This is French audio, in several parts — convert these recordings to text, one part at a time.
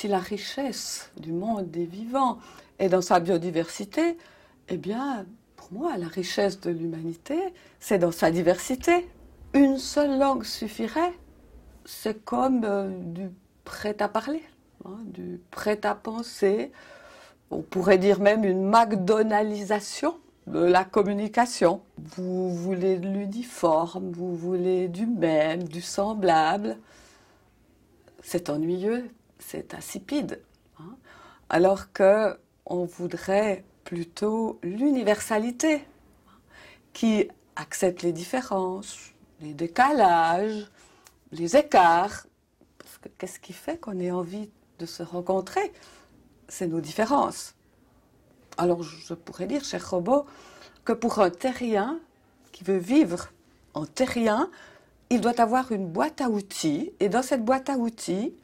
Si la richesse du monde des vivants est dans sa biodiversité, eh bien, pour moi, la richesse de l'humanité, c'est dans sa diversité. Une seule langue suffirait. C'est comme euh, du prêt-à-parler, hein, du prêt-à-penser. On pourrait dire même une McDonaldisation de la communication. Vous voulez de l'uniforme, vous voulez du même, du semblable. C'est ennuyeux, c'est insipide. hein. Alors que on voudrait plutôt l'universalité, qui accepte les différences, les décalages, les écarts. Parce que qu'est-ce qui fait qu'on ait envie de se rencontrer? C'est nos différences. Alors je pourrais dire, cher robot, que pour un terrien qui veut vivre en terrien, il doit avoir une boîte à outils, et dans cette boîte à outils,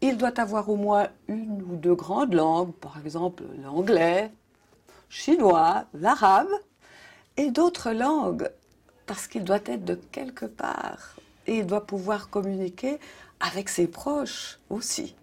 il doit avoir au moins une ou deux grandes langues, par exemple l'anglais, chinois, l'arabe, et d'autres langues, parce qu'il doit être de quelque part, et il doit pouvoir communiquer avec ses proches aussi.